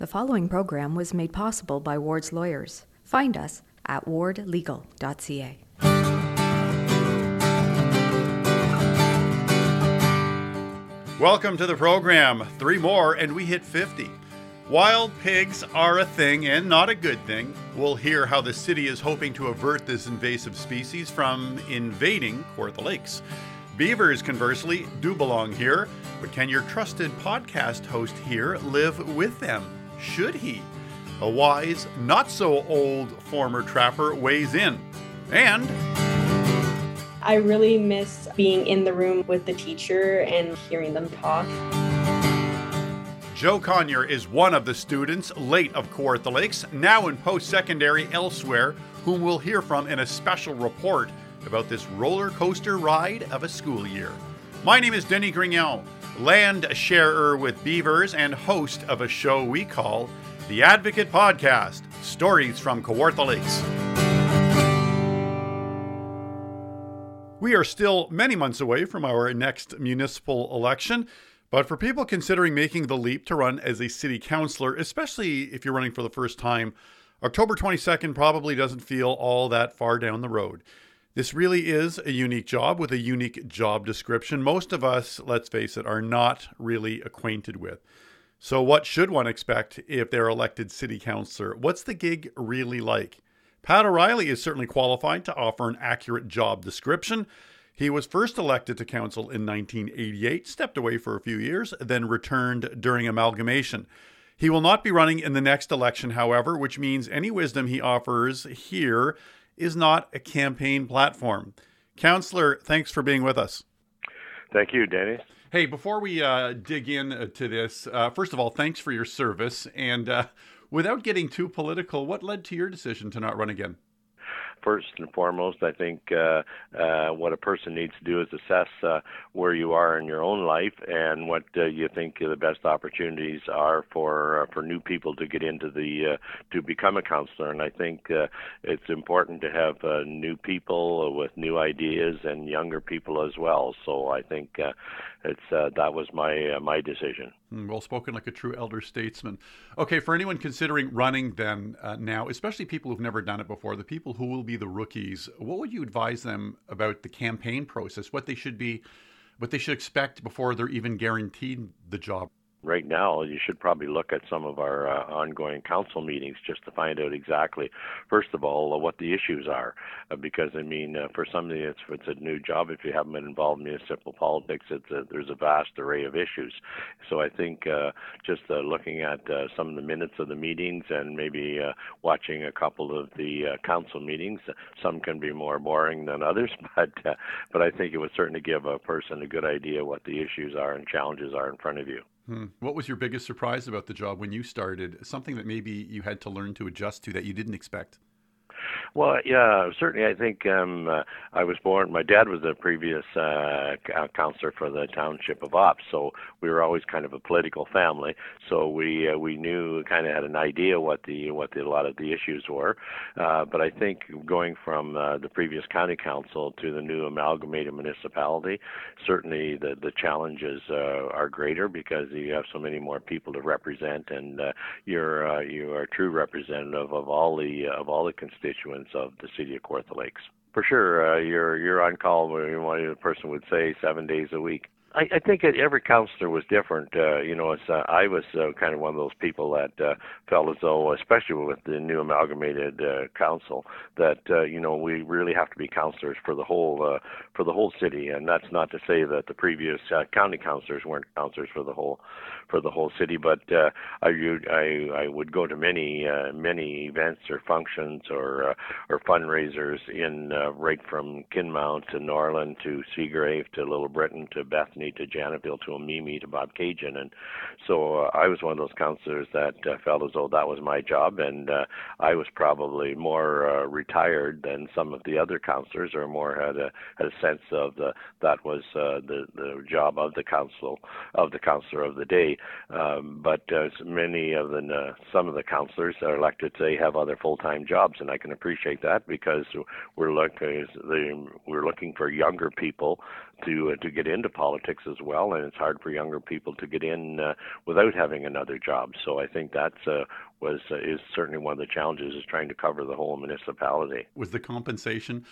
The following program was made possible by Ward's Lawyers. Find us at wardlegal.ca. Welcome to the program. Three more, and we hit 50. Wild pigs are a thing and not a good thing. We'll hear how the city is hoping to avert this invasive species from invading Kawartha Lakes. Beavers, conversely, do belong here, but can your trusted podcast host here live with them? Should he? A wise, not so old former trapper weighs in. And I really miss being in the room with the teacher and hearing them talk. Joe Conyer is one of the students late of Kawartha Lakes, now in post secondary elsewhere, whom we'll hear from in a special report about this roller coaster ride of a school year. My name is Denny Grignon, land sharer with Beavers and host of a show we call The Advocate Podcast Stories from Kawartha Lakes. We are still many months away from our next municipal election, but for people considering making the leap to run as a city councilor, especially if you're running for the first time, October 22nd probably doesn't feel all that far down the road. This really is a unique job with a unique job description. Most of us, let's face it, are not really acquainted with. So, what should one expect if they're elected city councilor? What's the gig really like? Pat O'Reilly is certainly qualified to offer an accurate job description. He was first elected to council in 1988, stepped away for a few years, then returned during amalgamation. He will not be running in the next election, however, which means any wisdom he offers here is not a campaign platform. Councilor, thanks for being with us. Thank you, Danny. Hey, before we uh, dig into this, uh, first of all, thanks for your service. And uh, without getting too political, what led to your decision to not run again? First and foremost, I think uh, uh, what a person needs to do is assess uh, where you are in your own life and what uh, you think the best opportunities are for uh, for new people to get into the uh, to become a councilor. And I think uh, it's important to have uh, new people with new ideas and younger people as well. So I think uh, it's uh, that was my uh, my decision. Hmm, well spoken, like a true elder statesman. Okay, for anyone considering running, then uh, now, especially people who've never done it before, the people who will be the rookies, what would you advise them about the campaign process? What they should be, what they should expect before they're even guaranteed the job? Right now, you should probably look at some of our uh, ongoing council meetings just to find out exactly, first of all, what the issues are. Uh, because I mean, uh, for somebody that's if it's a new job, if you haven't been involved in municipal politics, it's a, there's a vast array of issues. So I think uh, just uh, looking at some of the minutes of the meetings and maybe watching a couple of the council meetings, some can be more boring than others, but but I think it would certainly give a person a good idea what the issues are and challenges are in front of you. Hmm. What was your biggest surprise about the job when you started? Something that maybe you had to learn to adjust to that you didn't expect? Well, yeah, certainly. I think um, uh, I was born. My dad was a previous uh, councilor for the township of Ops, so we were always kind of a political family. So we uh, we knew, kind of had an idea what the what the, a lot of the issues were. Uh, but I think going from uh, the previous county council to the new amalgamated municipality, certainly the the challenges uh, are greater because you have so many more people to represent, and uh, you're uh, you are a true representative of all the uh, of all the constituents of the city of Kawartha Lakes. For sure, uh, you're you're on call. One person would say seven days a week. I, I think every councilor was different. Uh, you know, it's, uh, I was uh, kind of one of those people that uh, felt as though, especially with the new amalgamated uh, council, that uh, you know we really have to be councilors for the whole uh, for the whole city. And that's not to say that the previous uh, county councilors weren't councilors for the whole for the whole city. But uh, I, I I would go to many uh, many events or functions or uh, or fundraisers in uh, right from Kinmount to Norland to Seagrave to Little Britain to Bethany to Janetville to Omemee to Bobcaygeon. And so uh, I was one of those councilors that uh, felt as though that was my job, and uh, I was probably more uh, retired than some of the other councilors, or more had a had a sense of the that was uh, the the job of the council of the councilor of the day. Um, but uh, many of the uh, some of the councilors are elected they have other full time jobs, and I can appreciate that because we're looking we're looking for younger people to uh, to get into politics as well, and it's hard for younger people to get in uh, without having another job. So I think that's uh, was uh, is certainly one of the challenges is trying to cover the whole municipality. Was the compensation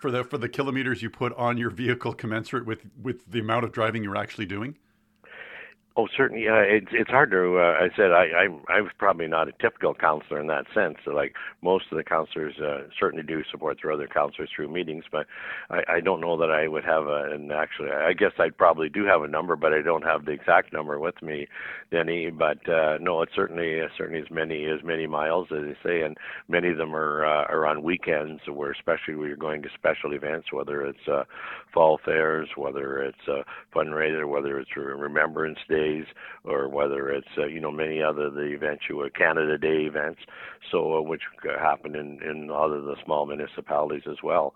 for the for the kilometers you put on your vehicle commensurate with with the amount of driving you're actually doing? Oh, certainly. Uh, it's it's hard to. Uh, I said I I'm I was probably not a typical councilor in that sense. Like most of the councilors uh, certainly do support their other councilors through meetings, but I, I don't know that I would have a. And actually, I guess I probably do have a number, but I don't have the exact number with me, Denny. But uh, no, it's certainly uh, certainly as many as many miles as they say, and many of them are uh, are on weekends, where especially when you're going to special events, whether it's uh, fall fairs, whether it's a fundraiser, whether it's Remembrance Day days, or whether it's uh, you know many other the events, you Canada Day events, so uh, which happen in in other the small municipalities as well.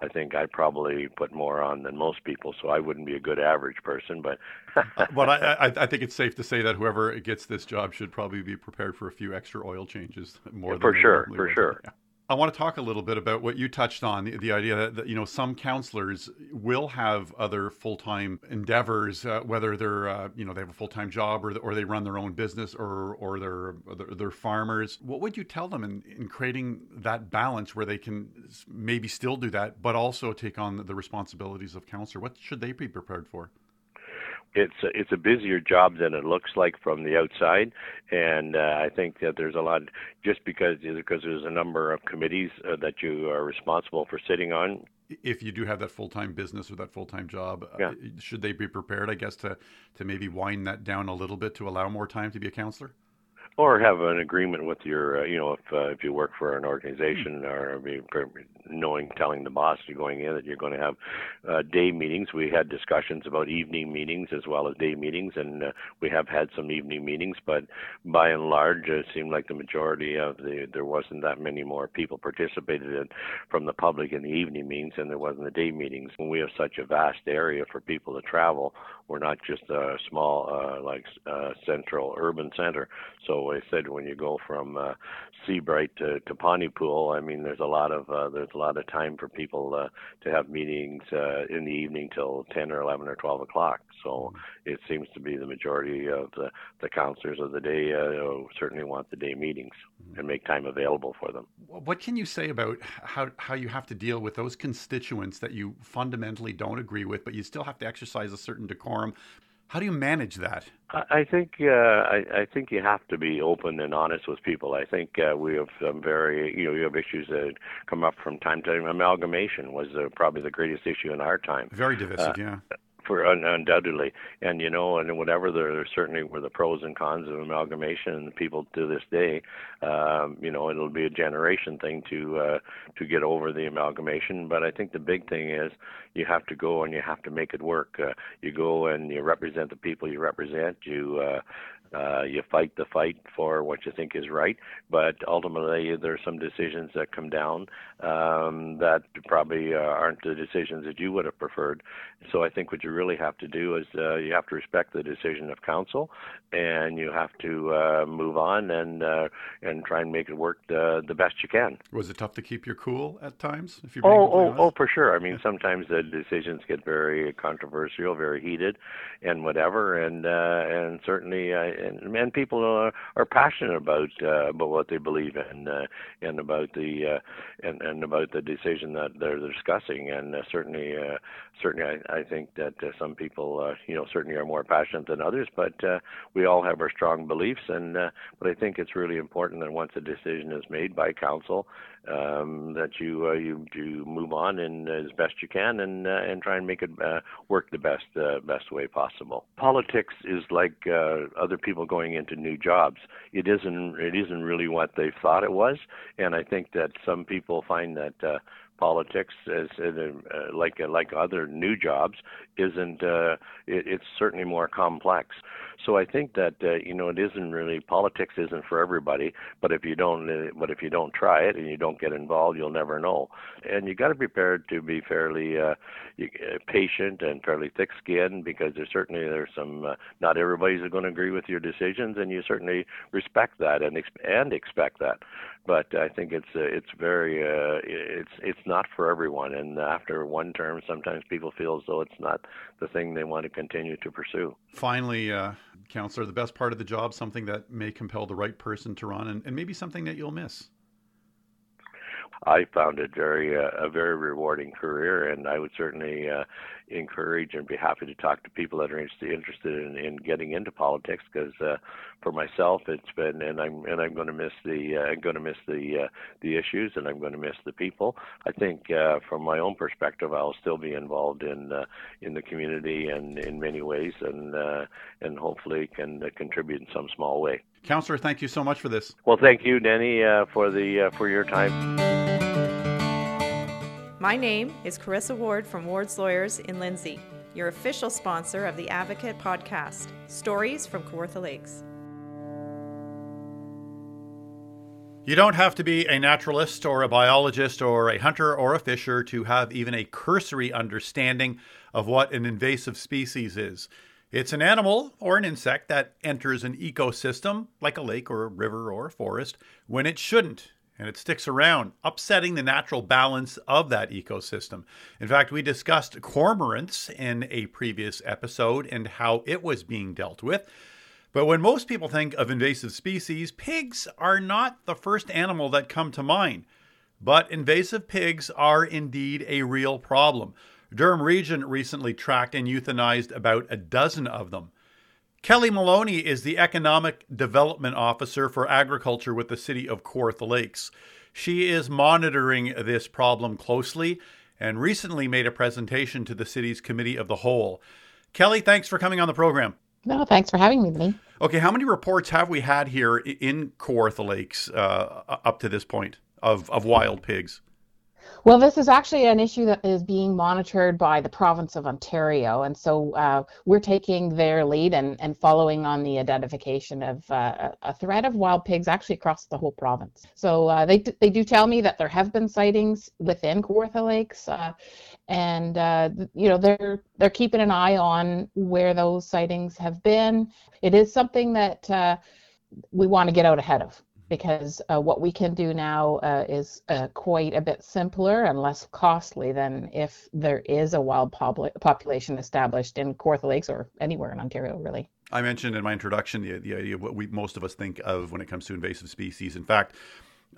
I think I probably put more on than most people, so I wouldn't be a good average person. But but I, I, I think it's safe to say that whoever gets this job should probably be prepared for a few extra oil changes more. Yeah, for sure, for sure. Yeah. I want to talk a little bit about what you touched on the, the idea that, that, you know some councilors will have other full time endeavors, uh, whether they're uh, you know they have a full time job or or they run their own business or or they're they're, they're farmers. What would you tell them in, in creating that balance where they can maybe still do that, but also take on the responsibilities of councilor? What should they be prepared for? It's a, it's a busier job than it looks like from the outside, and uh, I think that there's a lot just because because there's a number of committees uh, that you are responsible for sitting on. If you do have that full time business or that full time job, uh, yeah. uh, should they be prepared? I guess to to maybe wind that down a little bit to allow more time to be a councilor or have an agreement with your, uh, you know, if uh, if you work for an organization mm. or knowing, telling the boss you're going in that you're going to have uh, day meetings. We had discussions about evening meetings as well as day meetings, and uh, we have had some evening meetings. But by and large, it seemed like the majority of the there wasn't that many more people participated in from the public in the evening meetings than there was in the day meetings. When we have such a vast area for people to travel, we're not just a small uh, like uh, central urban center. So I said when you go from uh, Sebright to, to Pontypool, I mean there's a lot of uh, there's a lot of time for people uh, to have meetings uh, in the evening till 10 or 11 or 12 o'clock. So mm-hmm. it seems to be the majority of the, the councilors of the day uh, certainly want the day meetings mm-hmm. and make time available for them. What can you say about how, how you have to deal with those constituents that you fundamentally don't agree with, but you still have to exercise a certain decorum? How do you manage that? I think uh, I, I think you have to be open and honest with people. I think uh, we have some very you know you have issues that come up from time to time. Amalgamation was uh, probably the greatest issue in our time. Very divisive, uh, yeah for undoubtedly, and you know, and whatever there, there certainly were the pros and cons of amalgamation, and people to this day, um, you know, it'll be a generation thing to uh, to get over the amalgamation. But I think the big thing is you have to go and you have to make it work. Uh, you go and you represent the people you represent. You uh, uh, you fight the fight for what you think is right, but ultimately there are some decisions that come down um, that probably uh, aren't the decisions that you would have preferred. So I think what you really have to do is uh, you have to respect the decision of council, and you have to uh, move on and uh, and try and make it work the, the best you can. Was it tough to keep your cool at times? If you're oh, oh, oh, for sure. I mean, sometimes the decisions get very controversial, very heated, and whatever, and uh, and certainly. Uh, and, and people are, are passionate about uh, about what they believe in uh, and about the uh, and, and about the decision that they're discussing. And uh, certainly, uh, certainly, I, I think that uh, some people, uh, you know, certainly are more passionate than others. But uh, we all have our strong beliefs, and uh, but I think it's really important that once a decision is made by council, um, that you uh, you you move on and uh, as best you can and uh, and try and make it uh, work the best uh, best way possible. Politics is like uh, other people going into new jobs. It isn't it isn't really what they thought it was, and I think that some people find that. Uh, politics as uh, like uh, like other new jobs isn't uh, it, it's certainly more complex so I think that uh, you know it isn't really politics isn't for everybody. But if you don't, uh, but if you don't try it and you don't get involved, you'll never know. And you got to be prepared to be fairly uh, uh, patient and fairly thick-skinned because there's certainly there's some. Uh, not everybody's going to agree with your decisions, and you certainly respect that and ex- and expect that. But I think it's uh, it's very uh, it's it's not for everyone. And after one term, sometimes people feel as though it's not the thing they want to continue to pursue. Finally, uh, councilor, the best part of the job, something that may compel the right person to run, and, and maybe something that you'll miss. I found it very uh, a very rewarding career, and I would certainly uh, encourage and be happy to talk to people that are interested, interested in, in getting into politics. Because uh, for myself, it's been, and I'm and I'm going to miss the uh, I'm going to miss the uh, the issues, and I'm going to miss the people. I think uh, from my own perspective, I'll still be involved in uh, in the community and in many ways, and uh, and hopefully can uh, contribute in some small way. Councilor, thank you so much for this. Well, thank you, Denny, uh, for the uh, for your time. My name is Carissa Ward from Ward's Lawyers in Lindsay, your official sponsor of the Advocate podcast, Stories from Kawartha Lakes. You don't have to be a naturalist or a biologist or a hunter or a fisher to have even a cursory understanding of what an invasive species is. It's an animal or an insect that enters an ecosystem, like a lake or a river or a forest, when it shouldn't, and it sticks around, upsetting the natural balance of that ecosystem. In fact, we discussed cormorants in a previous episode and how it was being dealt with. But when most people think of invasive species, pigs are not the first animal that come to mind. But invasive pigs are indeed a real problem. Durham Region recently tracked and euthanized about a dozen of them. Kelly Maloney is the Economic Development Officer for Agriculture with the City of Kawartha Lakes. She is monitoring this problem closely and recently made a presentation to the city's Committee of the Whole. Kelly, thanks for coming on the program. No, thanks for having me, Vinny. Okay, how many reports have we had here in Kawartha Lakes uh, up to this point of, of wild pigs? Well, this is actually an issue that is being monitored by the province of Ontario, and so uh, we're taking their lead and, and following on the identification of uh, a threat of wild pigs actually across the whole province. So uh, they they do tell me that there have been sightings within Kawartha Lakes, uh, and uh, you know they're they're keeping an eye on where those sightings have been. It is something that uh, we want to get out ahead of because uh, what we can do now uh, is uh, quite a bit simpler and less costly than if there is a wild population established in Kawartha Lakes or anywhere in Ontario, really. I mentioned in my introduction the, the idea of what we most of us think of when it comes to invasive species. In fact,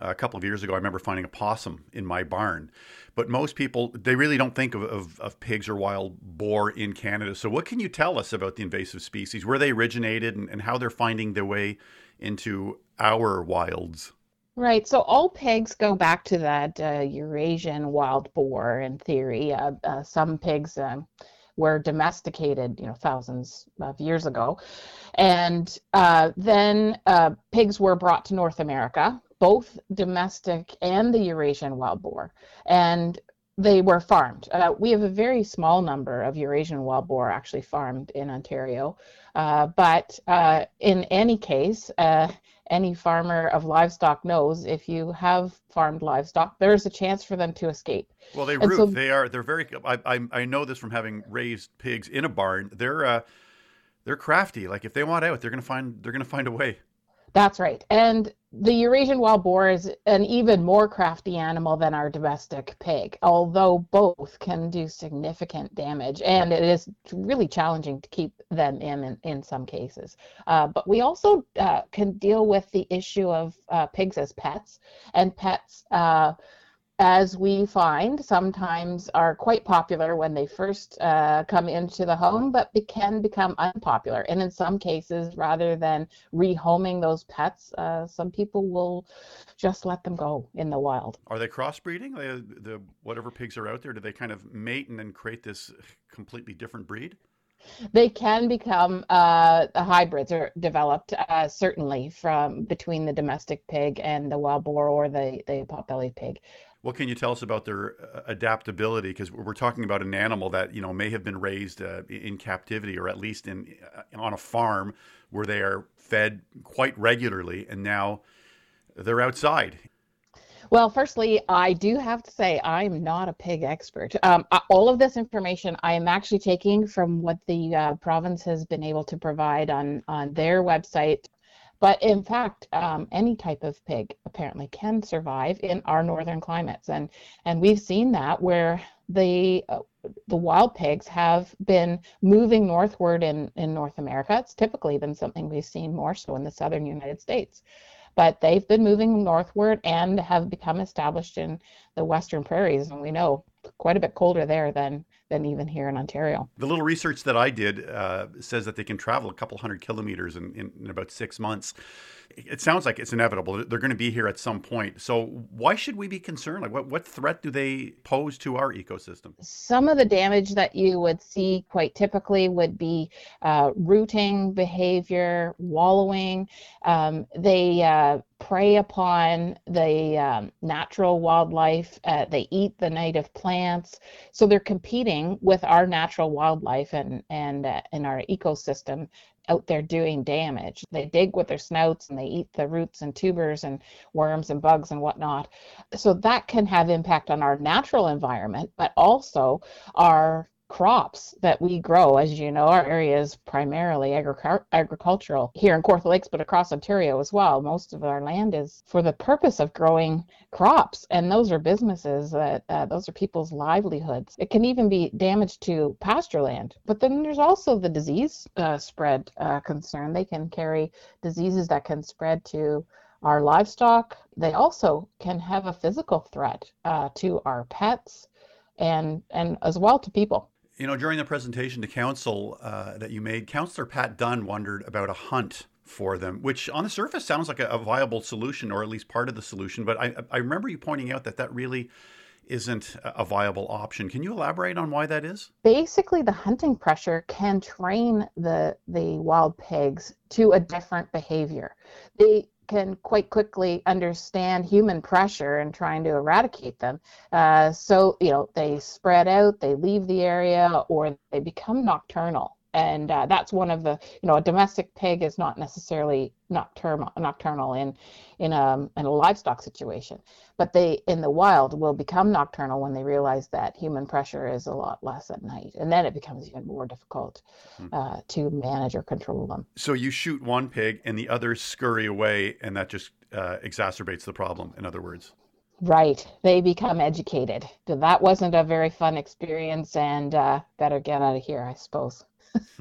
a couple of years ago, I remember finding a possum in my barn. But most people, they really don't think of, of, of, pigs or wild boar in Canada. So, what can you tell us about the invasive species, where they originated, and, and how they're finding their way into our wilds? Right. So all pigs go back to that uh, Eurasian wild boar in theory. Uh, uh, some pigs um, were domesticated, you know, thousands of years ago, and uh, then uh, pigs were brought to North America, both domestic and the Eurasian wild boar, and they were farmed. Uh, we have a very small number of Eurasian wild boar actually farmed in Ontario, but in any case any farmer of livestock knows if you have farmed livestock, there's a chance for them to escape. Well, they root. So, they are. They're very. I, I, I know this from having raised pigs in a barn. They're uh, they're crafty. Like if they want out, they're gonna find they're gonna find a way. That's right. And the Eurasian wild boar is an even more crafty animal than our domestic pig, although both can do significant damage. And it is really challenging to keep them in in, in some cases. Uh, but we also uh, can deal with the issue of uh, pigs as pets and pets uh, as we find, sometimes are quite popular when they first uh, come into the home, but be- can become unpopular. And in some cases, rather than rehoming those pets, uh, some people will just let them go in the wild. Are they crossbreeding? The, the whatever pigs are out there, do they kind of mate and then create this completely different breed? They can become uh, hybrids are developed uh, certainly from between the domestic pig and the wild boar or the the potbelly pig. What can you tell us about their uh, adaptability? Because we're talking about an animal that you know may have been raised uh, in captivity, or at least in uh, on a farm where they are fed quite regularly, and now they're outside. Well, firstly, I do have to say I'm not a pig expert. Um, all of this information I am actually taking from what the uh, province has been able to provide on on their website But in fact, um, any type of pig apparently can survive in our northern climates, and and we've seen that where the uh, the wild pigs have been moving northward in in North America. It's typically been something we've seen more so in the southern United States. But they've been moving northward and have become established in the western prairies. And we know quite a bit colder there than than even here in Ontario. The little research that I did uh, says that they can travel a couple hundred kilometers in, in, in about six months. It sounds like it's inevitable. They're going to be here at some point. So why should we be concerned? Like, what, what threat do they pose to our ecosystem? Some of the damage that you would see quite typically would be uh, rooting behavior, wallowing. Um, they uh, prey upon the um, natural wildlife. Uh, they eat the native plants. So they're competing with our natural wildlife and and uh, in our ecosystem out there doing damage. They dig with their snouts and they eat the roots and tubers and worms and bugs and whatnot. So that can have impact on our natural environment, but also our crops that we grow. As you know, our area is primarily agric- agricultural here in Kawartha Lakes, but across Ontario as well. Most of our land is for the purpose of growing crops, and those are businesses that uh, those are people's livelihoods. It can even be damage to pasture land. But then there's also the disease uh, spread uh, concern. They can carry diseases that can spread to our livestock. They also can have a physical threat uh, to our pets and and as well to people. You know, during the presentation to council uh, that you made, Councillor Pat Dunn wondered about a hunt for them, which on the surface sounds like a, a, viable solution or at least part of the solution. But I, I remember you pointing out that that really isn't a viable option. Can you elaborate on why that is? Basically, the hunting pressure can train the the wild pigs to a different behavior. They can quite quickly understand human pressure and trying to eradicate them. Uh, so, you know, they spread out, they leave the area, or they become nocturnal and uh, that's one of the you know a domestic pig is not necessarily nocturnal nocturnal in in a in a livestock situation but they in the wild will become nocturnal when they realize that human pressure is a lot less at night and then it becomes even more difficult hmm. uh, to manage or control them so you shoot one pig and the others scurry away and that just uh, exacerbates the problem in other words Right. They become educated. That wasn't a very fun experience and uh, better get out of here, I suppose.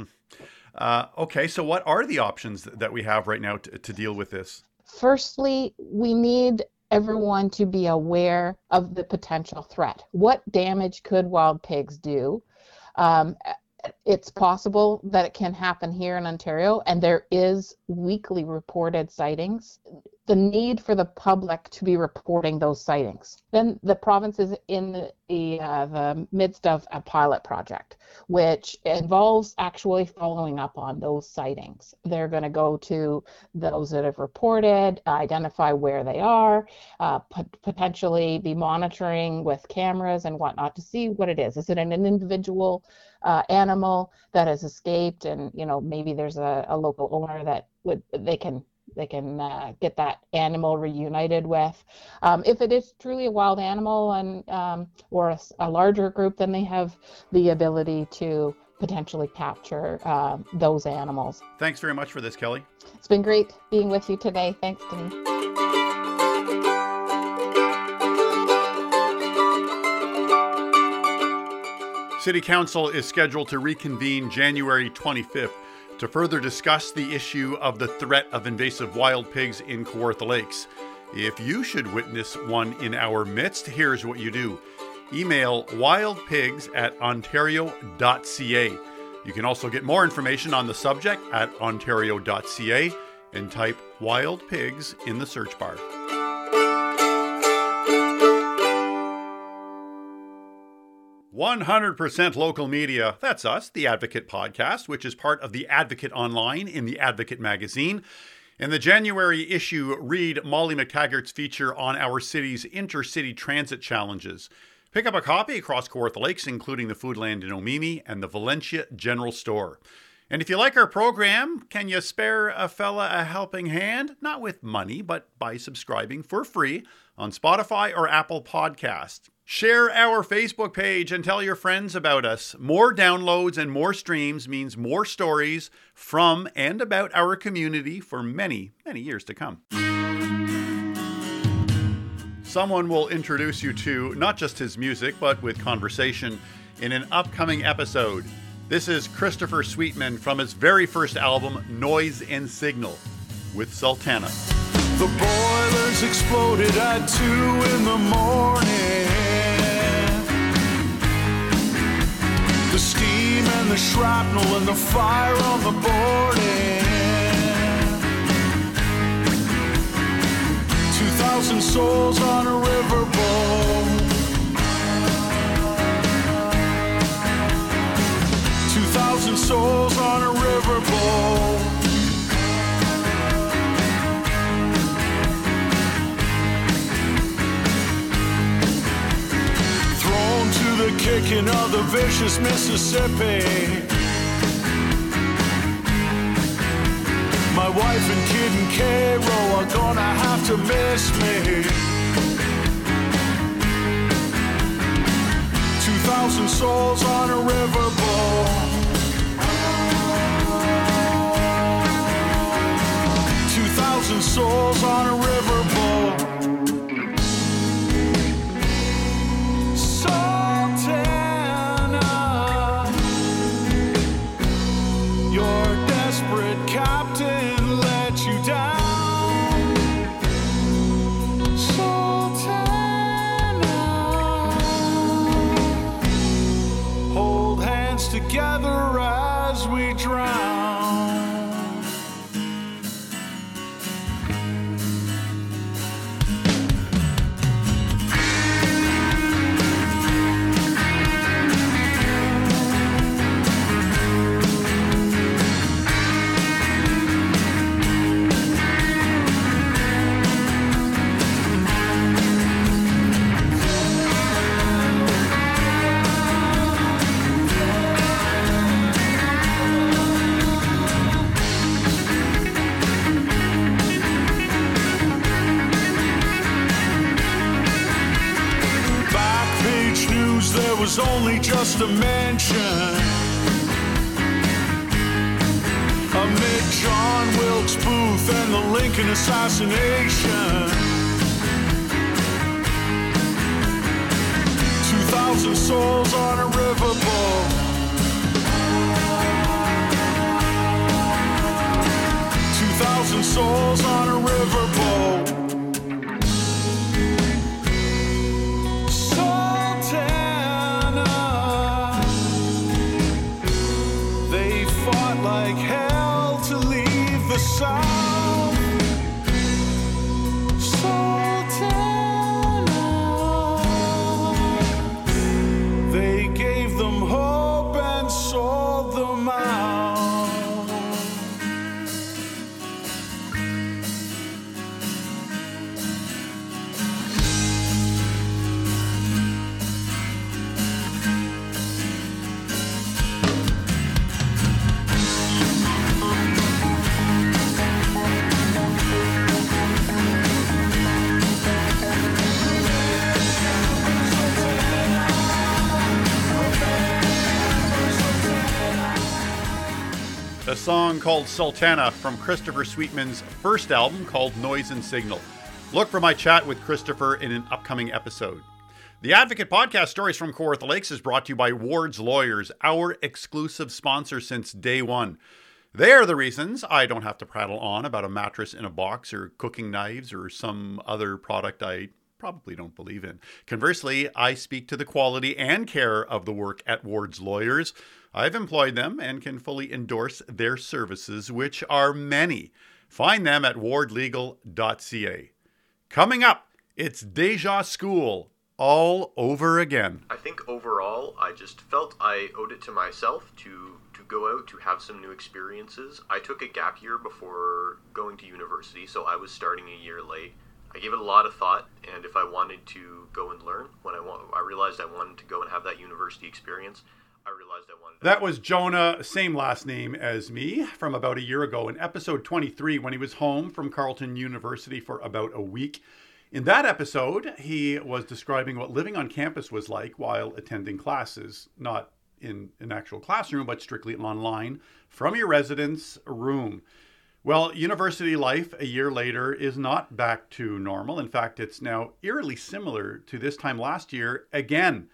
uh, okay, so what are the options that we have right now to, to deal with this? Firstly, we need everyone to be aware of the potential threat. What damage could wild pigs do? Um, it's possible that it can happen here in Ontario, and there is weekly reported sightings the need for the public to be reporting those sightings. Then the province is in the, uh, the midst of a pilot project, which involves actually following up on those sightings. They're going to go to those that have reported, identify where they are, uh, potentially be monitoring with cameras and whatnot to see what it is. Is it an individual uh, animal that has escaped, and you know maybe there's a, a local owner that would they can they can uh, get that animal reunited with. Um, if it is truly a wild animal and um, or a, a, larger group, then they have the ability to potentially capture uh, those animals. Thanks very much for this, Kelly. It's been great being with you today. Thanks, Denise. City Council is scheduled to reconvene January 25th to further discuss the issue of the threat of invasive wild pigs in Kawartha Lakes. If you should witness one in our midst, here's what you do email wildpigs at ontario.ca. You can also get more information on the subject at ontario.ca and type wild pigs in the search bar. 100% local media. That's us, the Advocate Podcast, which is part of the Advocate Online in the Advocate Magazine. In the January issue, read Molly McTaggart's feature on our city's intercity transit challenges. Pick up a copy across Kawartha Lakes, including the Foodland in Omemee and the Valentia General Store. And if you like our program, can you spare a fella a helping hand? Not with money, but by subscribing for free on Spotify or Apple Podcast. Share our Facebook page and tell your friends about us. More downloads and more streams means more stories from and about our community for many, many years to come. Someone will introduce you to not just his music, but with conversation in an upcoming episode. This is Christopher Sweetman from his very first album, Noise and Signal, with Sultana. The boilers exploded at two in the morning. The steam and the shrapnel and the fire on the boarding. Two thousand souls on a riverboat. Two thousand souls on a riverboat. Kicking of the vicious Mississippi. My wife and kid in Cairo are gonna have to miss me. Two thousand souls on a riverboat. Two thousand souls on a riverboat. A mention. Amid John Wilkes Booth and the Lincoln assassination. 2,000 souls on a riverboat. Two thousand souls on a riverboat. Song called Sultana from Christopher Sweetman's first album called Noise and Signal. Look for my chat with Christopher in an upcoming episode. The Advocate Podcast Stories from Kawartha Lakes is brought to you by Ward's Lawyers, our exclusive sponsor since day one. They are the reasons I don't have to prattle on about a mattress in a box or cooking knives or some other product I probably don't believe in. Conversely, I speak to the quality and care of the work at Ward's Lawyers. I've employed them and can fully endorse their services, which are many. Find them at wardlegal.ca. Coming up, it's Deja School all over again. I think overall, I just felt I owed it to myself to to go out to have some new experiences. I took a gap year before going to university, so I was starting a year late. I gave it a lot of thought, and if I wanted to go and learn, when I I realized I wanted to go and have that university experience. I realized wanted. That was Jonah, same last name as me, from about a year ago in episode 23 when he was home from Carleton University for about a week. In that episode, he was describing what living on campus was like while attending classes, not in an actual classroom, but strictly online from your residence room. Well, university life a year later is not back to normal. In fact, it's now eerily similar to this time last year again.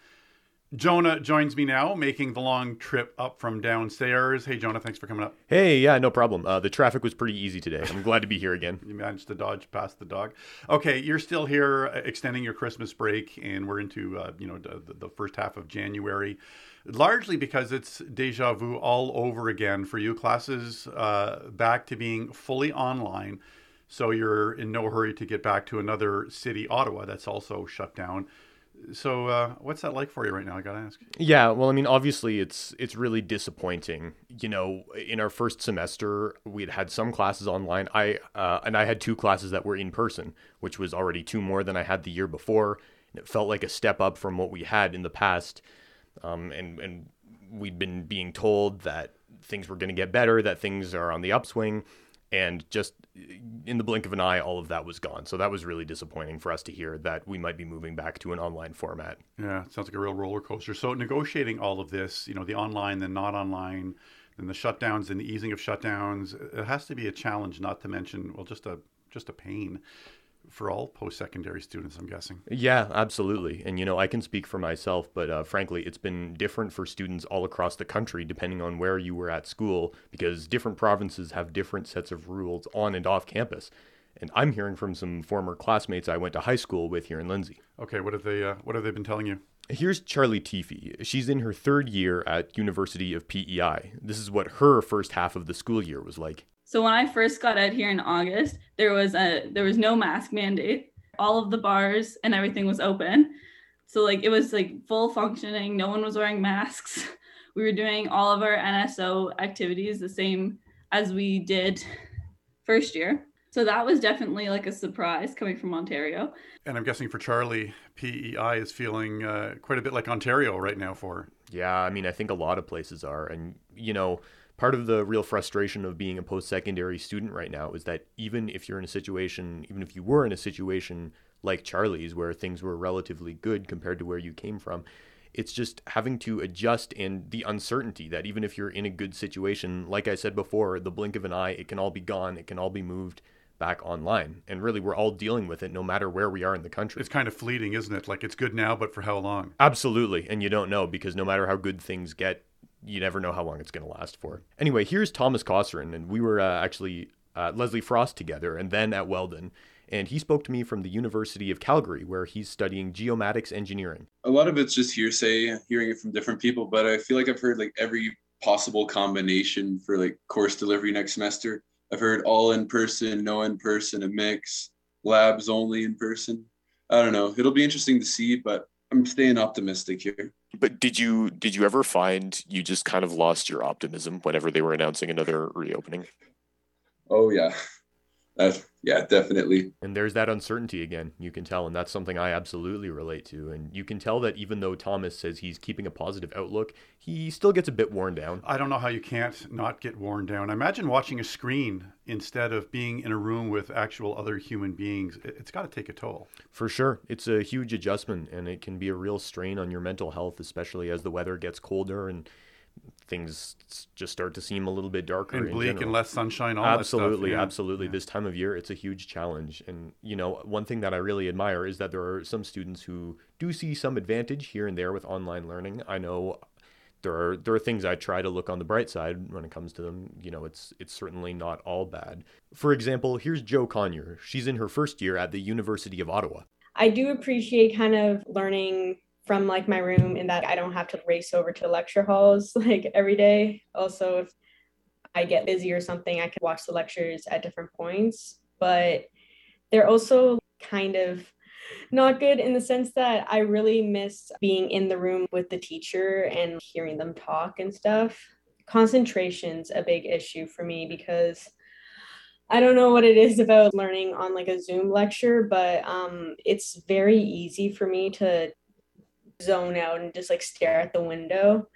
Jonah joins me now, making the long trip up from downstairs. Hey, Jonah, thanks for coming up. Hey, yeah, no problem. Uh, the traffic was pretty easy today. I'm glad to be here again. You managed to dodge past the dog. Okay, you're still here, uh, extending your Christmas break, and we're into uh, you know the, the first half of January, largely because it's deja vu all over again for you. Classes uh, back to being fully online, so you're in no hurry to get back to another city, Ottawa, that's also shut down so uh, what's that like for you right now? I gotta ask. Yeah, well, I mean, obviously, it's it's really disappointing. You know, in our first semester, we had had some classes online. I uh, and I had two classes that were in person, which was already two more than I had the year before. And it felt like a step up from what we had in the past. Um, and and we'd been being told that things were going to get better, that things are on the upswing, and just in the blink of an eye, all of that was gone. So that was really disappointing for us to hear that we might be moving back to an online format. Yeah, sounds like a real roller coaster. So negotiating all of this, you know, the online, the not online, and the shutdowns and the easing of shutdowns, it has to be a challenge. Not to mention, well, just a just a pain for all post-secondary students i'm guessing yeah absolutely and you know i can speak for myself but uh, frankly it's been different for students all across the country depending on where you were at school because different provinces have different sets of rules on and off campus and i'm hearing from some former classmates i went to high school with here in lindsay okay what have they uh, what have they been telling you Here's Charlie Teefy. She's in her third year at University of PEI. This is what her first half of the school year was like. So when I first got out here in August, there was a there was no mask mandate. All of the bars and everything was open. So like it was like full functioning. No one was wearing masks. We were doing all of our NSO activities the same as we did first year. So that was definitely like a surprise coming from Ontario. And I'm guessing for Charlie, PEI is feeling uh, quite a bit like Ontario right now for her. Yeah, I mean, I think a lot of places are. And, you know, part of the real frustration of being a post secondary student right now is that even if you're in a situation, even if you were in a situation like Charlie's, where things were relatively good compared to where you came from, it's just having to adjust and the uncertainty that even if you're in a good situation, like I said before, the blink of an eye, it can all be gone, it can all be moved back online. And really, we're all dealing with it no matter where we are in the country. It's kind of fleeting, isn't it? Like it's good now, but for how long? Absolutely. And you don't know because no matter how good things get, you never know how long it's going to last for. Anyway, here's Thomas Cosserin, and we were uh, actually at Leslie Frost together and then at Weldon. And he spoke to me from the University of Calgary, where he's studying geomatics engineering. A lot of it's just hearsay, hearing it from different people, but I feel like I've heard like every possible combination for like course delivery next semester. I've heard all in person, no in person, a mix, labs only in person. I don't know. It'll be interesting to see, but I'm staying optimistic here. But did you did you ever find you just kind of lost your optimism whenever they were announcing another reopening? Oh yeah. Uh, yeah, definitely. And there's that uncertainty again, you can tell. And that's something I absolutely relate to. And you can tell that even though Thomas says he's keeping a positive outlook, he still gets a bit worn down. I don't know how you can't not get worn down. Imagine watching a screen instead of being in a room with actual other human beings. It's got to take a toll. For sure. It's a huge adjustment and it can be a real strain on your mental health, especially as the weather gets colder and things just start to seem a little bit darker and bleak and less sunshine. All absolutely, stuff, yeah. absolutely. Yeah. This time of year, it's a huge challenge. And you know, one thing that I really admire is that there are some students who do see some advantage here and there with online learning. I know there are there are things I try to look on the bright side when it comes to them. You know, it's it's certainly not all bad. For example, here's Joe Conyer. She's in her first year at the University of Ottawa. I do appreciate kind of learning from like my room in that I don't have to race over to lecture halls like every day. Also, if I get busy or something, I can watch the lectures at different points. But they're also kind of not good in the sense that I really miss being in the room with the teacher and hearing them talk and stuff. Concentration's a big issue for me because I don't know what it is about learning on like a Zoom lecture, but um, it's very easy for me to zone out and just like stare at the window.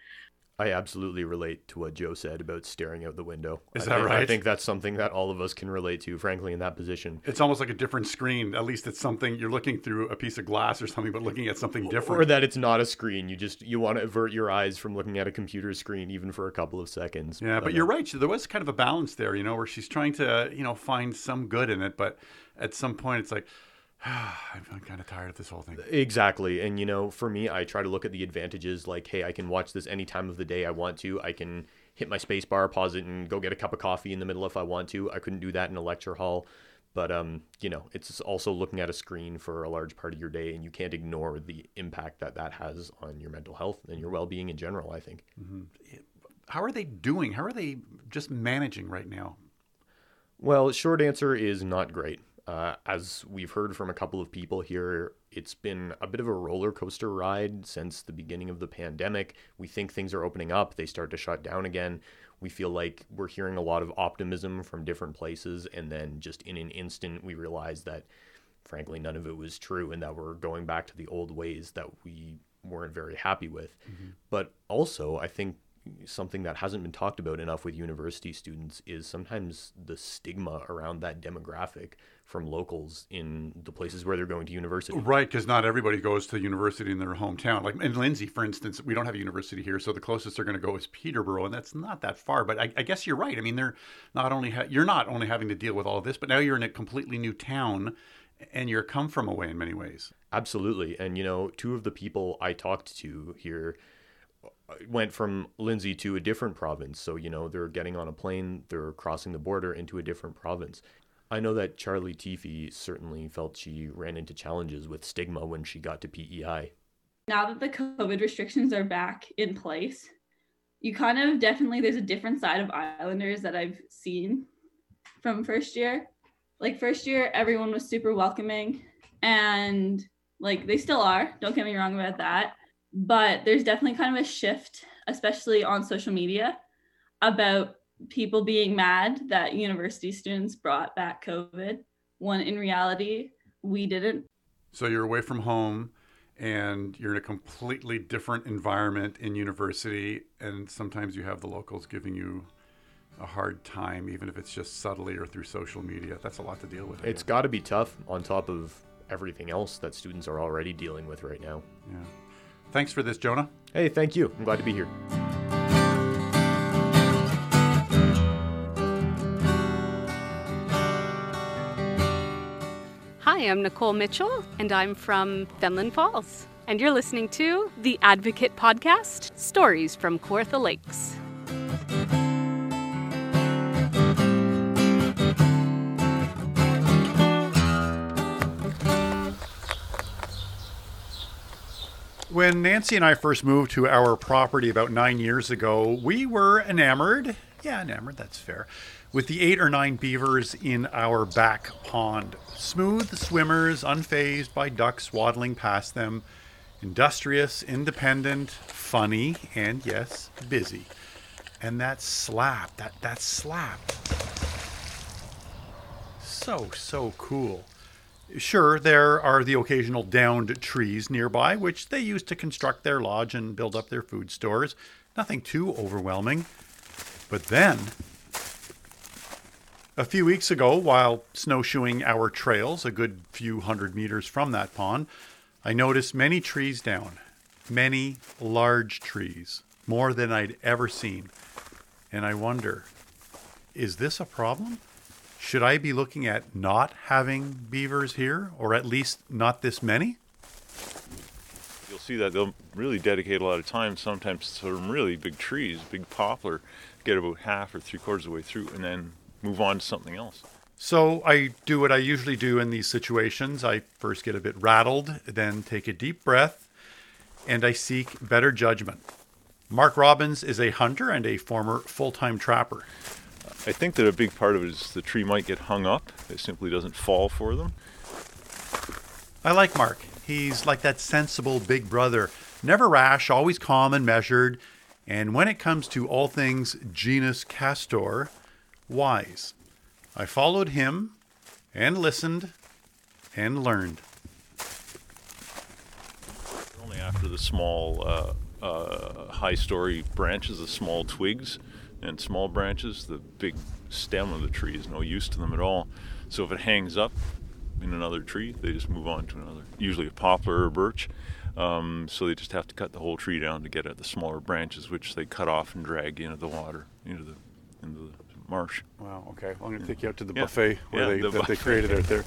I absolutely relate to what Joe said about staring out the window. Is I that think, right? I think that's something that all of us can relate to, frankly, in that position. It's almost like a different screen. At least it's something you're looking through a piece of glass or something, but looking at something different. Or that it's not a screen. You just you want to avert your eyes from looking at a computer screen even for a couple of seconds. Yeah, but uh, you're right. There was kind of a balance there, you know, where she's trying to, you know, find some good in it, but at some point it's like, I'm kind of tired of this whole thing. Exactly. And, you know, for me, I try to look at the advantages like, hey, I can watch this any time of the day I want to. I can hit my space bar, pause it, and go get a cup of coffee in the middle if I want to. I couldn't do that in a lecture hall. But, um, you know, it's also looking at a screen for a large part of your day, and you can't ignore the impact that that has on your mental health and your well being in general, I think. Mm-hmm. How are they doing? How are they just managing right now? Well, short answer is not great. Uh, as we've heard from a couple of people here, it's been a bit of a roller coaster ride since the beginning of the pandemic. We think things are opening up, they start to shut down again. We feel like we're hearing a lot of optimism from different places, and then just in an instant, we realize that, frankly, none of it was true, and that we're going back to the old ways that we weren't very happy with. But also, I think something that hasn't been talked about enough with university students is sometimes the stigma around that demographic from locals in the places where they're going to university. Right, because not everybody goes to university in their hometown. Like in Lindsay, for instance, we don't have a university here, so the closest they're going to go is Peterborough, and that's not that far. But I, I guess you're right. I mean, they're not only ha- you're not only having to deal with all of this, but now you're in a completely new town, and you're come from away in many ways. Absolutely. And, you know, two of the people I talked to here went from Lindsay to a different province. So, you know, they're getting on a plane, they're crossing the border into a different province. I know that Charlie Teefy certainly felt she ran into challenges with stigma when she got to PEI. now that the COVID restrictions are back in place, you kind of definitely there's a different side of Islanders that I've seen from first year. Like first year, everyone was super welcoming and like they still are, don't get me wrong about that. But there's definitely kind of a shift, especially on social media, about people being mad that university students brought back COVID when in reality we didn't. So you're away from home, and you're in a completely different environment in university, and sometimes you have the locals giving you a hard time, even if it's just subtly or through social media. That's a lot to deal with. It's got to be tough on top of everything else that students are already dealing with right now. Yeah. Thanks for this, Jonah. Hey, thank you. I'm glad to be here. Hi, I'm Nicole Mitchell, and I'm from Fenelon Falls. And you're listening to the Advocate Podcast Stories from Kawartha Lakes. When Nancy and I first moved to our property about nine years ago, we were enamored. Yeah, enamored, that's fair. With the eight or nine beavers in our back pond. Smooth swimmers, unfazed by ducks waddling past them. Industrious, independent, funny, and yes, busy. And that slap, that, that slap. So, so cool. Sure, there are the occasional downed trees nearby, which they use to construct their lodge and build up their food stores. Nothing too overwhelming. But then, a few weeks ago, while snowshoeing our trails a good few hundred meters from that pond, I noticed many trees down. Many large trees, more than I'd ever seen. And I wonder is this a problem? Should I be looking at not having beavers here, or at least not this many? You'll see that they'll really dedicate a lot of time sometimes to some really big trees, big poplar, get about half or three quarters of the way through, and then move on to something else. So I do what I usually do in these situations. I first get a bit rattled, then take a deep breath, and I seek better judgment. Mark Robbins is a hunter and a former full time trapper. I think that a big part of it is the tree might get hung up. It simply doesn't fall for them. I like Mark. He's like that sensible big brother, never rash, always calm and measured, and when it comes to all things genus castor, wise. I followed him and listened and learned. Only after the small uh, uh, high story branches, the small twigs and small branches. The big stem of the tree is no use to them at all. So if it hangs up in another tree, they just move on to another, usually a poplar or birch. Um, so they just have to cut the whole tree down to get at the smaller branches, which they cut off and drag into the water, into the into the marsh. Wow. Okay. Well, I'm going to take you out to the Yeah. buffet where Yeah, they the that they created out there.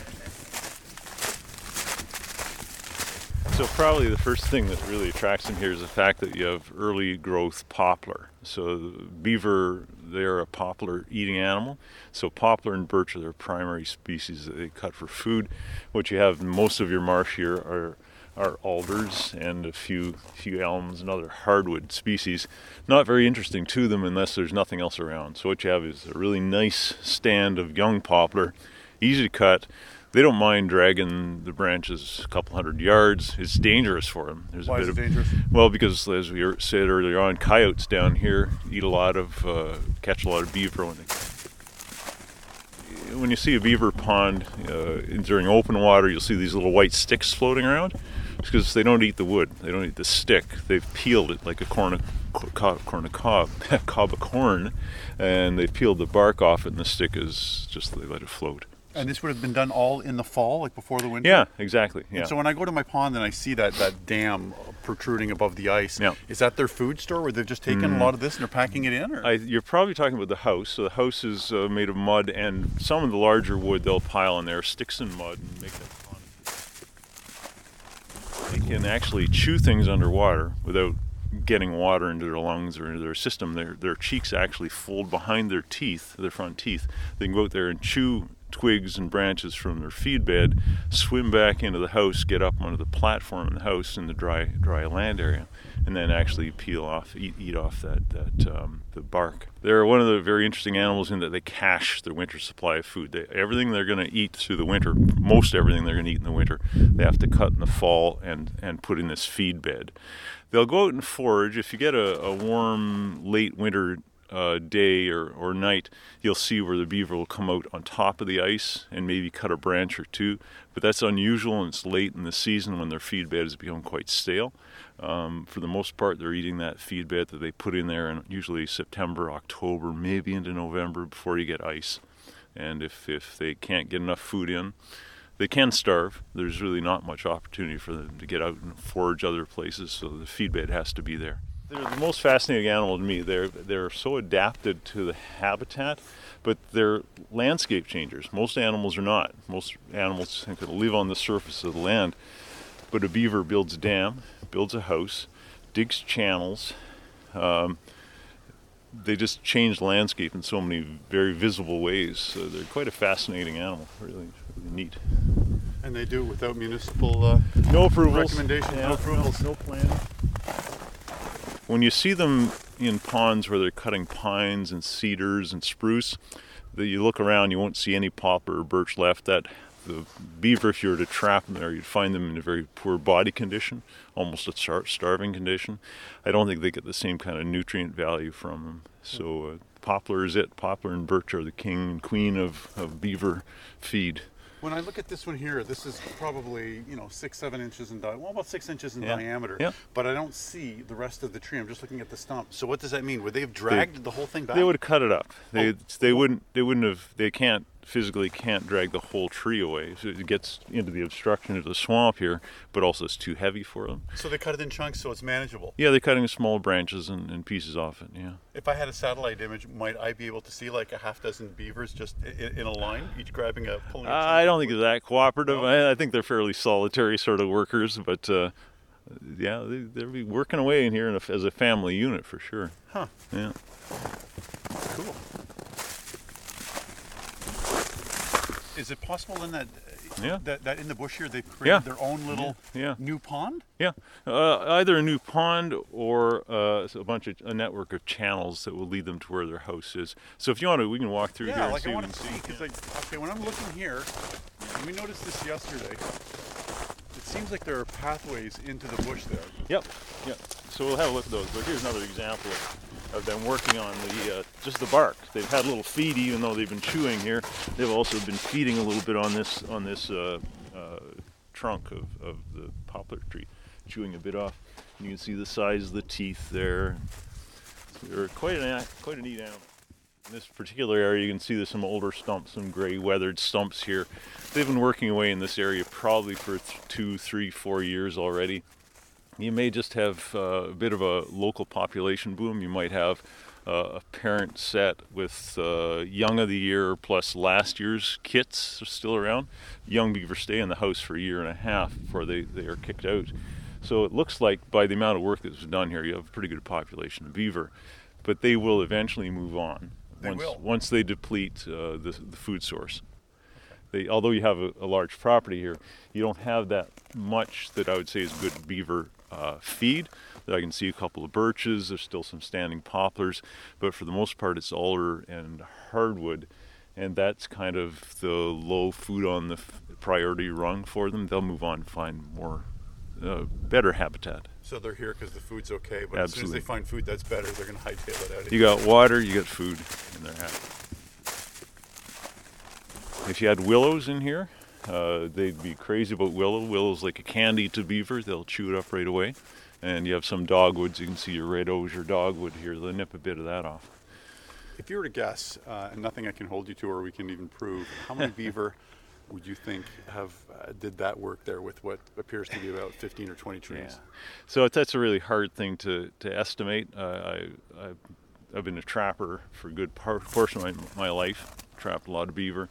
So probably the first thing that really attracts them here is the fact that you have early growth poplar. So beaver, they're a poplar eating animal. So poplar and birch are their primary species that they cut for food. What you have most of your marsh here are are alders and a few few elms and other hardwood species. Not very interesting to them unless there's nothing else around. So what you have is a really nice stand of young poplar, easy to cut. They don't mind dragging the branches a couple hundred yards. It's dangerous for them. There's Why a is bit it of dangerous? well, because as we said earlier on, coyotes down here eat a lot of, uh, catch a lot of beaver when they. When you see a beaver pond uh, during open water, you'll see these little white sticks floating around. It's because they don't eat the wood; they don't eat the stick. They've peeled it like a corn, of, co- corn of cob, cob of corn, and they've peeled the bark off it, and the stick is just they let it float. And this would have been done all in the fall, like before the winter. Yeah, exactly. And Yeah. so when I go to my pond and I see that that dam protruding above the ice, is that their food store where they've just taken Mm. a lot of this and they're packing it in? Or? I, you're probably talking about the house. So the house is uh, made of mud, and some of the larger wood they'll pile in there, sticks and mud, and make that pond. They can actually chew things underwater without getting water into their lungs or into their system. Their their cheeks actually fold behind their teeth, their front teeth. They can go out there and chew twigs and branches from their feed bed, swim back into the house, get up onto the platform in the house in the dry dry land area, and then actually peel off, eat, eat off that that um, the bark. They're one of the very interesting animals in that they cache their winter supply of food. They, everything they're going to eat through the winter, most everything they're going to eat in the winter, they have to cut in the fall and and put in this feed bed. They'll go out and forage. If you get a, a warm late winter uh, day or, or night, you'll see where the beaver will come out on top of the ice and maybe cut a branch or two. But that's unusual and it's late in the season when their feed bed has become quite stale. Um, for the most part, they're eating that feed bed that they put in there in usually September, October, maybe into November before you get ice. And if, if they can't get enough food in, they can starve. There's really not much opportunity for them to get out and forage other places, so the feed bed has to be there. They're the most fascinating animal to me. They're they're so adapted to the habitat, but they're landscape changers. Most animals are not. Most animals can live on the surface of the land, but a beaver builds a dam, builds a house, digs channels. Um, they just change the landscape in so many very visible ways. So they're quite a fascinating animal. Really, really neat. And they do it without municipal uh, no approvals, recommendations, Yeah, no approvals, no, plan. When you see them in ponds where they're cutting pines and cedars and spruce, that you look around, you won't see any poplar or birch left. That the beaver, if you were to trap them there, you'd find them in a very poor body condition, almost a star- starving condition. I don't think they get the same kind of nutrient value from them. So uh, poplar is it. Poplar and birch are the king and queen of, of beaver feed. When I look at this one here, this is probably you know six, seven inches in diameter. Well, about six inches in Yeah. diameter. Yeah. But I don't see the rest of the tree. I'm just looking at the stump. So what does that mean? Would they have dragged the whole thing back? They would have cut it up. They Oh. they wouldn't they wouldn't have they can't physically can't drag the whole tree away. So it gets into the obstruction of the swamp here, but also it's too heavy for them. So they cut it in chunks so it's manageable. Yeah, they're cutting small branches and, and pieces off it. Yeah. If I had a satellite image, might I be able to see like a half dozen beavers just in, in a line, each grabbing a pulling? a I don't think they're that cooperative. I, I think they're fairly solitary sort of workers, but uh, yeah, they, they'll be working away in here in a, as a family unit for sure. Huh. Yeah. Cool. Is it possible then that Yeah. that, that in the bush here they've created Yeah. their own little Yeah. new pond? Yeah, uh, either a new pond or uh, a bunch of a network of channels that will lead them to where their house is. So if you want to, we can walk through here. Yeah, and like see I want to see because like okay, when I'm looking here, and we noticed this yesterday. Seems like there are pathways into the bush there. Yep, yep. So we'll have a look at those. But here's another example of, of them working on the uh, just the bark. They've had a little feed, even though they've been chewing here. They've also been feeding a little bit on this on this uh, uh, trunk of, of the poplar tree. chewing a bit off. You can see the size of the teeth there. They're quite a quite a neat animal. In this particular area, you can see there's some older stumps, some gray weathered stumps here. They've been working away in this area probably for th- two, three, four years already. You may just have uh, a bit of a local population boom. You might have uh, a parent set with uh, young of the year plus last year's kits are still around. Young beavers stay in the house for a year and a half before they, they are kicked out. So it looks like by the amount of work that that's done here, you have a pretty good population of beaver. But they will eventually move on They once, will. once they deplete uh, the, the food source. They, although you have a, a large property here, you don't have that much that I would say is good beaver uh, feed. I can see a couple of birches. There's still some standing poplars, but for the most part, it's alder and hardwood, and that's kind of the low food on the f- priority rung for them. They'll move on and find more, uh, better habitat. So they're here because the food's okay, but as soon as they find food that's better, they're going to hightail it out. of You got water, you got food, and they're happy. If you had willows in here, uh, they'd be crazy about willow. Willow's like a candy to beaver; they'll chew it up right away. And you have some dogwoods. You can see your red osier dogwood here. They'll nip a bit of that off. If you were to guess, uh, and nothing I can hold you to or we can even prove, how many beaver would you think have uh, did that work there with what appears to be about 15 or 20 trees? Yeah. So that's a really hard thing to, to estimate. Uh, I, I, I've been a trapper for a good portion of my, my life, trapped a lot of beaver.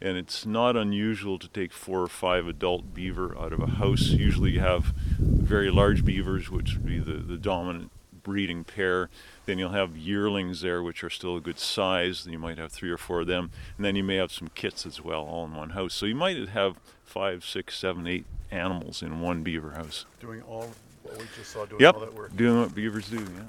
And it's not unusual to take four or five adult beaver out of a house. Usually you have very large beavers, which would be the, the dominant breeding pair. Then you'll have yearlings there, which are still a good size. You might have three or four of them. And then you may have some kits as well, all in one house. So you might have five, six, seven, eight animals in one beaver house. Doing all what we just saw, doing Yep, all that work. doing what beavers do. Yeah.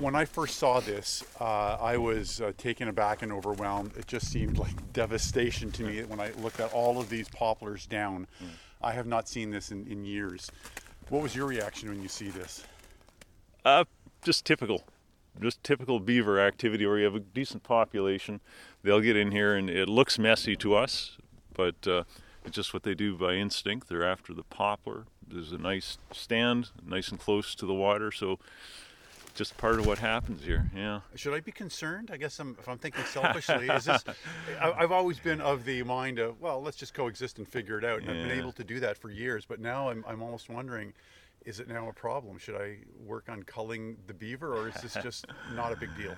When I first saw this, uh, I was uh, taken aback and overwhelmed. It just seemed like devastation to me when I looked at all of these poplars down. I have not seen this in, in years. What was your reaction when you see this? Uh, just typical, just typical beaver activity where you have a decent population. They'll get in here and it looks messy to us, but uh, it's just what they do by instinct. They're after the poplar. There's a nice stand, nice and close to the water, so just part of what happens here. Yeah. Should I be concerned? I guess I'm, if I'm thinking selfishly, is this? I, I've always been of the mind of, well, let's just coexist and figure it out, and I've been able to do that for years. But now I'm, I'm almost wondering, is it now a problem? Should I work on culling the beaver, or is this just not a big deal?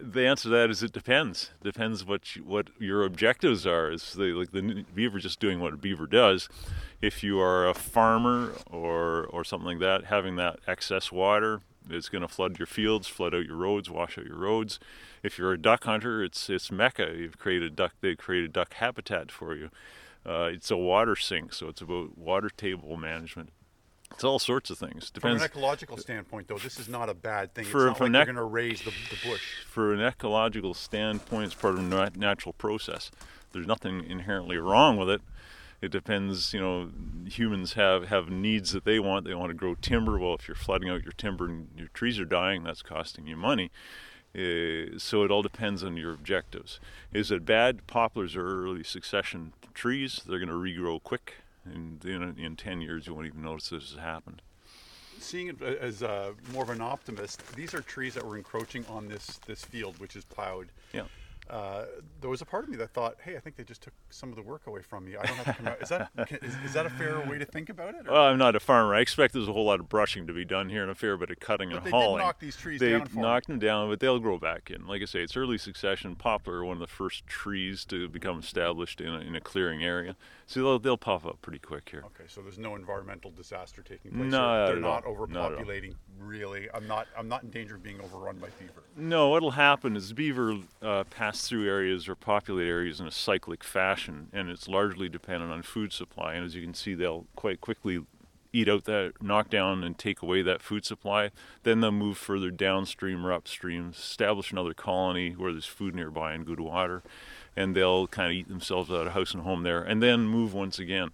The answer to that is it depends. Depends what you, what your objectives are. Is they, like the beaver just doing what a beaver does. If you are a farmer or or something like that, having that excess water, it's going to flood your fields, flood out your roads, wash out your roads. If you're a duck hunter, it's it's mecca. You've created duck. They created duck habitat for you. Uh, it's a water sink, so it's about water table management. It's all sorts of things. Depends. From an ecological standpoint, though, this is not a bad thing. For- it's not from like an you're going to raise the, the bush. for an ecological standpoint, it's part of a natural process. There's nothing inherently wrong with it. It depends, you know, humans have, have needs that they want. They want to grow timber. Well, if you're flooding out your timber and your trees are dying, that's costing you money. Uh, so it all depends on your objectives. Is it bad? Poplars are early succession trees. They're going to regrow quick. And in, in 10 years, you won't even notice this has happened. Seeing it as uh, more of an optimist, these are trees that were encroaching on this this field, which is plowed. Yeah. Uh, there was a part of me that thought, "Hey, I think they just took some of the work away from me. I don't have to come out." Is that is, is that a fair way to think about it? or- Well, I'm not a farmer. I expect there's a whole lot of brushing to be done here and a fair bit of cutting But and they hauling. knock these trees they down 'em. knocked them down, but they'll grow back in. Like I say, it's early succession. Poplar one of the first trees to become established in a, in a clearing area, so they'll they'll pop up pretty quick here. Okay, so there's no environmental disaster taking place. At They're not all. Not all. overpopulating. Really, I'm not. I'm not in danger of being overrun by beaver. No, what'll happen is beaver uh, pass through areas or populate areas in a cyclic fashion, and it's largely dependent on food supply. And as you can see, they'll quite quickly eat out that, knock down and take away that food supply. Then they'll move further downstream or upstream, establish another colony where there's food nearby and good water, and they'll kind of eat themselves out of house and home there, and then move once again.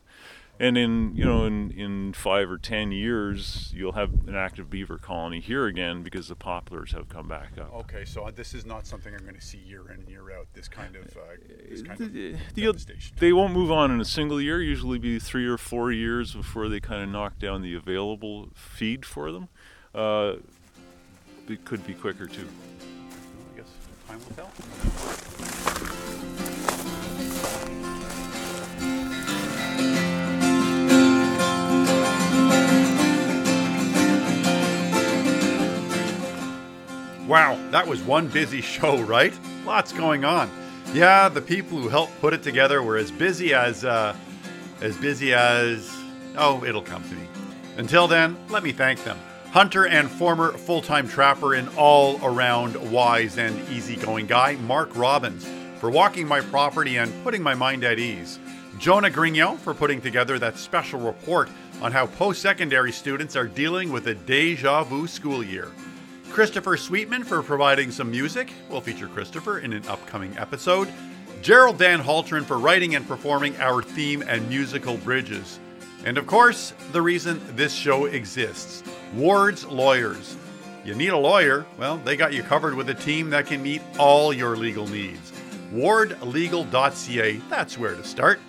And in you know in, in five or ten years, you'll have an active beaver colony here again because the poplars have come back up. Okay, so uh, this is not something I'm going to see year in and year out. This kind of uh, this kind of The- devastation. they won't move on in a single year. Usually, be three or four years before they kind of knock down the available feed for them. Uh, it could be quicker too. I guess time will tell. Wow, that was one busy show, right? Lots going on. Yeah, the people who helped put it together were as busy as, uh, as busy as. Oh, it'll come to me. Until then, let me thank them. Hunter and former full time trapper and all around wise and easygoing guy, Mark Robbins, for walking my property and putting my mind at ease. Jonah Grignon for putting together that special report on how post secondary students are dealing with a deja vu school year. Christopher Sweetman for providing some music. We'll feature Christopher in an upcoming episode. Gerald Van Halteren for writing and performing our theme and musical bridges. And of course, the reason this show exists Ward's Lawyers. You need a lawyer? Well, they got you covered with a team that can meet all your legal needs. Wardlegal.ca, that's where to start.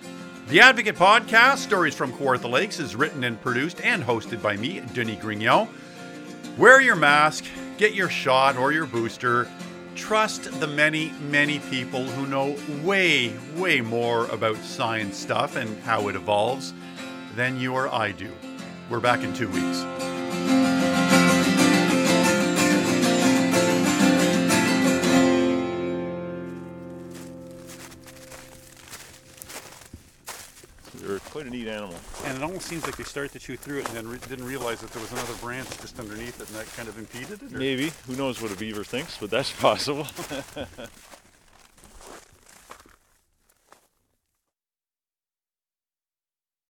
The Advocate Podcast, Stories from Kawartha Lakes, is written and produced and hosted by me, Denis Grignon. Wear your mask, get your shot or your booster. Trust the many, many people who know way, way more about science stuff and how it evolves than you or I do. We're back in two weeks. Quite a neat animal. And it almost seems like they started to chew through it and then re- didn't realize that there was another branch just underneath it and that kind of impeded it. or- Maybe. Who knows what a beaver thinks, but that's possible.